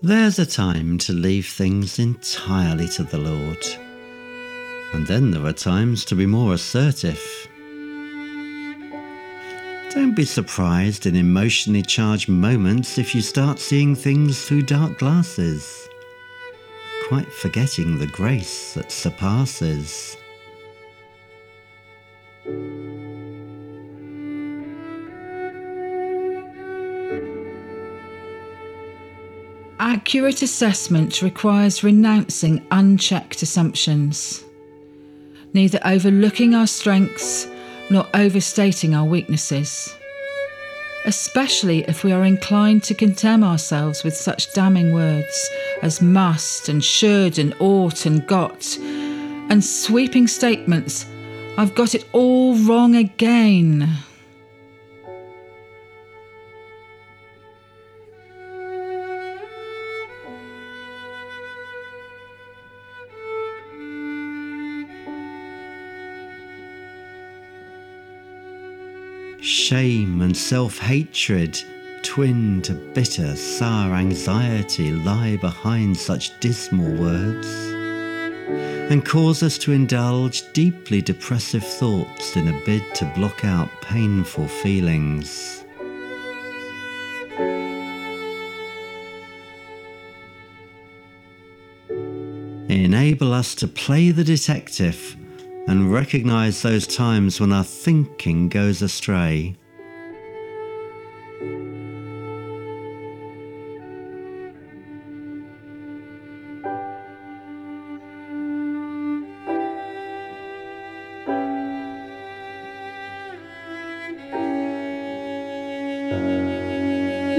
There's a time to leave things entirely to the Lord. And then there are times to be more assertive. Don't be surprised in emotionally charged moments if you start seeing things through dark glasses, quite forgetting the grace that surpasses. Accurate assessment requires renouncing unchecked assumptions, neither overlooking our strengths nor overstating our weaknesses, especially if we are inclined to condemn ourselves with such damning words as must and should and ought and got, and sweeping statements, I've got it all wrong again. Shame and self hatred, twin to bitter, sour anxiety, lie behind such dismal words and cause us to indulge deeply depressive thoughts in a bid to block out painful feelings. Enable us to play the detective and recognize those times when our thinking goes astray.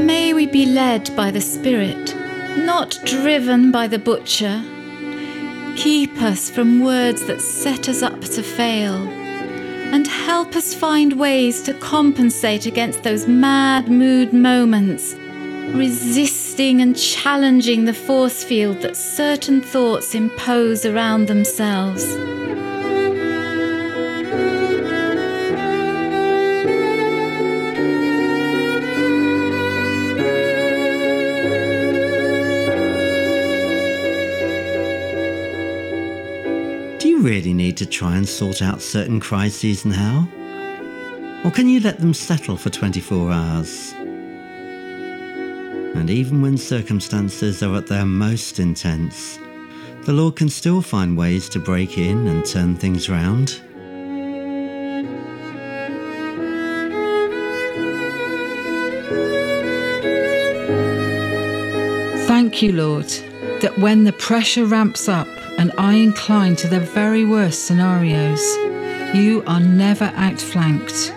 May we be led by the Spirit, not driven by the butcher. Keep us from words that set us up to fail, and help us find ways to compensate against those mad mood moments, resisting and challenging the force field that certain thoughts impose around themselves. Do you really need to try and sort out certain crises now? Or can you let them settle for 24 hours? And even when circumstances are at their most intense, the Lord can still find ways to break in and turn things round. Thank you, Lord, that when the pressure ramps up and I incline to the very worst scenarios, you are never outflanked.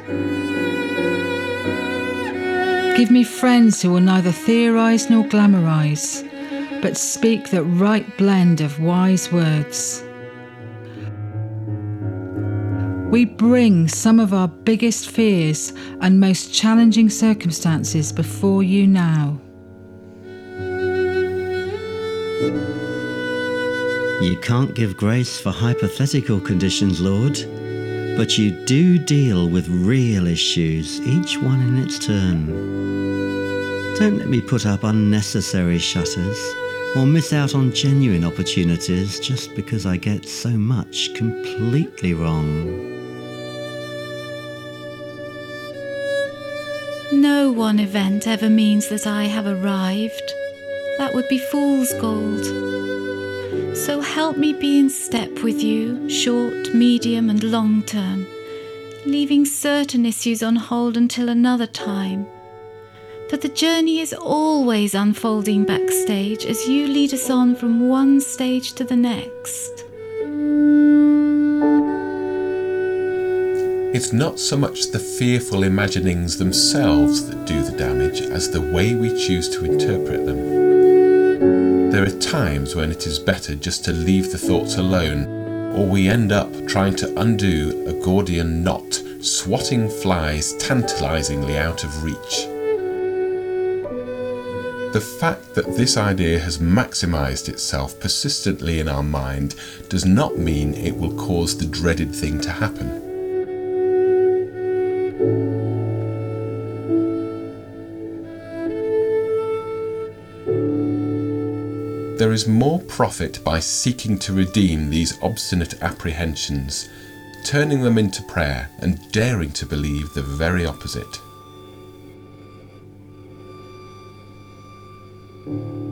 Give me friends who will neither theorise nor glamorise, but speak the right blend of wise words. We bring some of our biggest fears and most challenging circumstances before you now. You can't give grace for hypothetical conditions, Lord, but you do deal with real issues, each one in its turn. Don't let me put up unnecessary shutters or miss out on genuine opportunities just because I get so much completely wrong. No one event ever means that I have arrived. That would be fool's gold. So help me be in step with you, short, medium, and long term, leaving certain issues on hold until another time. But the journey is always unfolding backstage as you lead us on from one stage to the next. It's not so much the fearful imaginings themselves that do the damage as the way we choose to interpret them. There are times when it is better just to leave the thoughts alone, or we end up trying to undo a Gordian knot, swatting flies tantalizingly out of reach. The fact that this idea has maximized itself persistently in our mind does not mean it will cause the dreaded thing to happen. there is more profit by seeking to redeem these obstinate apprehensions, turning them into prayer, and daring to believe the very opposite. thank you